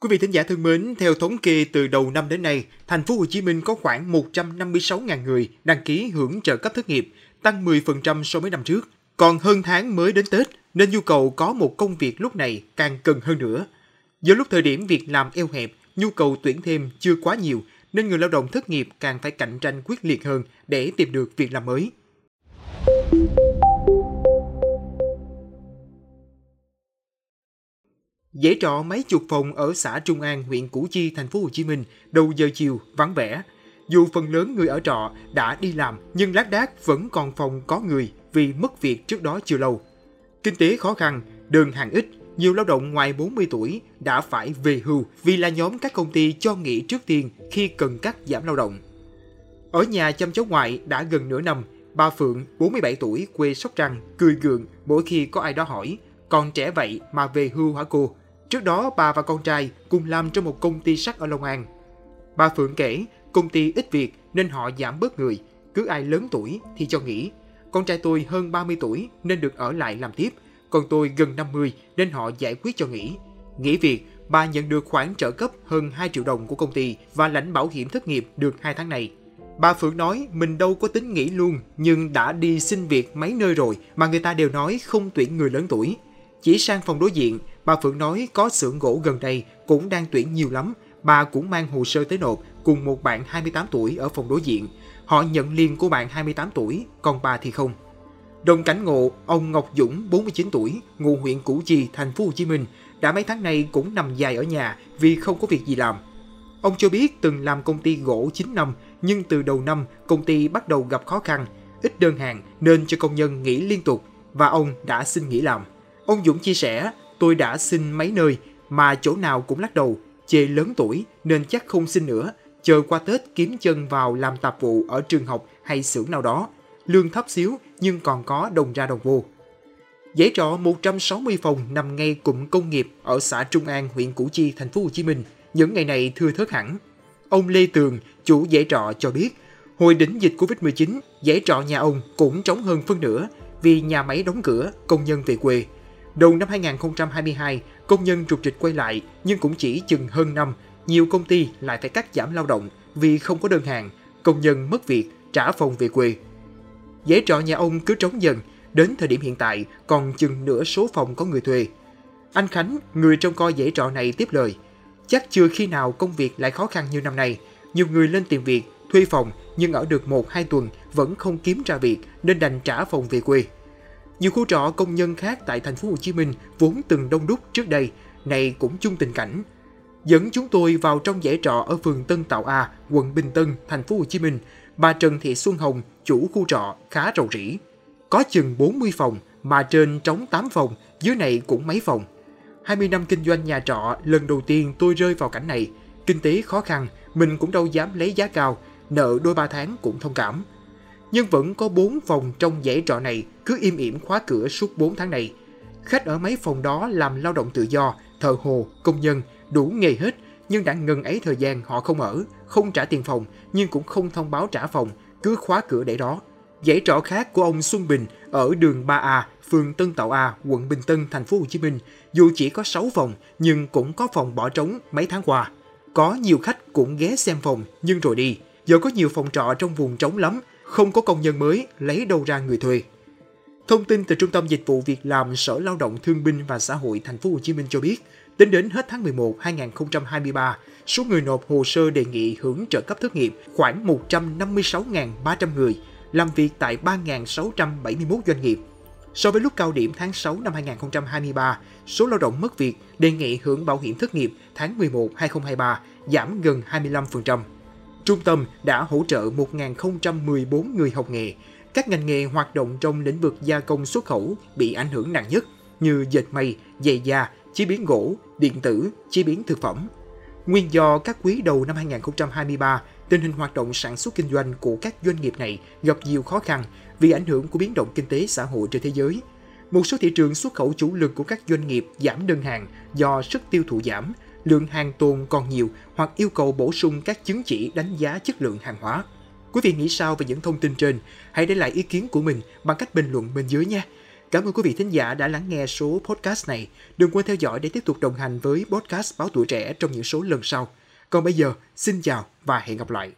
Quý vị thính giả thân mến, theo thống kê từ đầu năm đến nay, thành phố Hồ Chí Minh có khoảng 156.000 người đăng ký hưởng trợ cấp thất nghiệp, tăng 10% so với năm trước. Còn hơn tháng mới đến Tết, nên nhu cầu có một công việc lúc này càng cần hơn nữa. Do lúc thời điểm việc làm eo hẹp, nhu cầu tuyển thêm chưa quá nhiều, nên người lao động thất nghiệp càng phải cạnh tranh quyết liệt hơn để tìm được việc làm mới. Dãy trọ mấy chục phòng ở xã Trung An, huyện Củ Chi, thành phố Hồ Chí Minh đầu giờ chiều vắng vẻ. Dù phần lớn người ở trọ đã đi làm nhưng lác đác vẫn còn phòng có người vì mất việc trước đó chưa lâu. Kinh tế khó khăn, đơn hàng ít, nhiều lao động ngoài 40 tuổi đã phải về hưu vì là nhóm các công ty cho nghỉ trước tiên khi cần cắt giảm lao động. Ở nhà chăm cháu ngoại đã gần nửa năm, bà Phượng, 47 tuổi, quê Sóc Trăng, cười gượng mỗi khi có ai đó hỏi, còn trẻ vậy mà về hưu hả cô? Trước đó, bà và con trai cùng làm trong một công ty sắt ở Long An. Bà Phượng kể, công ty ít việc nên họ giảm bớt người, cứ ai lớn tuổi thì cho nghỉ. Con trai tôi hơn 30 tuổi nên được ở lại làm tiếp, còn tôi gần 50 nên họ giải quyết cho nghỉ. Nghỉ việc, bà nhận được khoản trợ cấp hơn 2 triệu đồng của công ty và lãnh bảo hiểm thất nghiệp được 2 tháng này. Bà Phượng nói mình đâu có tính nghỉ luôn, nhưng đã đi xin việc mấy nơi rồi mà người ta đều nói không tuyển người lớn tuổi. Chỉ sang phòng đối diện, bà Phượng nói có xưởng gỗ gần đây cũng đang tuyển nhiều lắm. Bà cũng mang hồ sơ tới nộp cùng một bạn 28 tuổi ở phòng đối diện. Họ nhận liền của bạn 28 tuổi, còn bà thì không. Đồng cảnh ngộ, ông Ngọc Dũng, 49 tuổi, ngụ huyện Củ Chi, thành phố Hồ Chí Minh, đã mấy tháng nay cũng nằm dài ở nhà vì không có việc gì làm. Ông cho biết từng làm công ty gỗ 9 năm, nhưng từ đầu năm công ty bắt đầu gặp khó khăn, ít đơn hàng nên cho công nhân nghỉ liên tục và ông đã xin nghỉ làm. Ông Dũng chia sẻ, tôi đã xin mấy nơi mà chỗ nào cũng lắc đầu, chê lớn tuổi nên chắc không xin nữa, chờ qua Tết kiếm chân vào làm tạp vụ ở trường học hay xưởng nào đó. Lương thấp xíu nhưng còn có đồng ra đồng vô. Dãy trọ 160 phòng nằm ngay cụm công nghiệp ở xã Trung An, huyện Củ Chi, thành phố Hồ Chí Minh. Những ngày này thưa thớt hẳn. Ông Lê Tường, chủ dãy trọ cho biết, hồi đỉnh dịch Covid-19, dãy trọ nhà ông cũng trống hơn phân nửa vì nhà máy đóng cửa, công nhân về quê. Đầu năm 2022, công nhân trục trịch quay lại nhưng cũng chỉ chừng hơn năm, nhiều công ty lại phải cắt giảm lao động vì không có đơn hàng, công nhân mất việc, trả phòng về quê. Dãy trọ nhà ông cứ trống dần, đến thời điểm hiện tại còn chừng nửa số phòng có người thuê. Anh Khánh, người trong coi dãy trọ này tiếp lời, chắc chưa khi nào công việc lại khó khăn như năm nay. Nhiều người lên tìm việc, thuê phòng nhưng ở được 1-2 tuần vẫn không kiếm ra việc nên đành trả phòng về quê. Nhiều khu trọ công nhân khác tại thành phố Hồ Chí Minh vốn từng đông đúc trước đây, này cũng chung tình cảnh. Dẫn chúng tôi vào trong dãy trọ ở phường Tân Tạo A, quận Bình Tân, thành phố Hồ Chí Minh. Bà Trần Thị Xuân Hồng, chủ khu trọ khá rầu rĩ. Có chừng 40 phòng, mà trên trống 8 phòng, dưới này cũng mấy phòng. 20 năm kinh doanh nhà trọ, lần đầu tiên tôi rơi vào cảnh này. Kinh tế khó khăn, mình cũng đâu dám lấy giá cao, nợ đôi ba tháng cũng thông cảm nhưng vẫn có 4 phòng trong dãy trọ này cứ im ỉm khóa cửa suốt 4 tháng này. Khách ở mấy phòng đó làm lao động tự do, thợ hồ, công nhân, đủ nghề hết, nhưng đã ngần ấy thời gian họ không ở, không trả tiền phòng, nhưng cũng không thông báo trả phòng, cứ khóa cửa để đó. Dãy trọ khác của ông Xuân Bình ở đường 3A, phường Tân Tạo A, quận Bình Tân, thành phố Hồ Chí Minh, dù chỉ có 6 phòng nhưng cũng có phòng bỏ trống mấy tháng qua. Có nhiều khách cũng ghé xem phòng nhưng rồi đi. Giờ có nhiều phòng trọ trong vùng trống lắm, không có công nhân mới, lấy đâu ra người thuê. Thông tin từ Trung tâm Dịch vụ Việc làm Sở Lao động Thương binh và Xã hội Thành phố Hồ Chí Minh cho biết, tính đến hết tháng 11 2023, số người nộp hồ sơ đề nghị hưởng trợ cấp thất nghiệp khoảng 156.300 người, làm việc tại 3.671 doanh nghiệp. So với lúc cao điểm tháng 6 năm 2023, số lao động mất việc đề nghị hưởng bảo hiểm thất nghiệp tháng 11 2023 giảm gần 25%. Trung tâm đã hỗ trợ 1.014 người học nghề. Các ngành nghề hoạt động trong lĩnh vực gia công xuất khẩu bị ảnh hưởng nặng nhất như dệt may, giày da, chế biến gỗ, điện tử, chế biến thực phẩm. Nguyên do các quý đầu năm 2023, tình hình hoạt động sản xuất kinh doanh của các doanh nghiệp này gặp nhiều khó khăn vì ảnh hưởng của biến động kinh tế xã hội trên thế giới. Một số thị trường xuất khẩu chủ lực của các doanh nghiệp giảm đơn hàng do sức tiêu thụ giảm, lượng hàng tồn còn nhiều hoặc yêu cầu bổ sung các chứng chỉ đánh giá chất lượng hàng hóa. Quý vị nghĩ sao về những thông tin trên? Hãy để lại ý kiến của mình bằng cách bình luận bên dưới nha. Cảm ơn quý vị thính giả đã lắng nghe số podcast này. Đừng quên theo dõi để tiếp tục đồng hành với podcast Báo Tuổi Trẻ trong những số lần sau. Còn bây giờ, xin chào và hẹn gặp lại.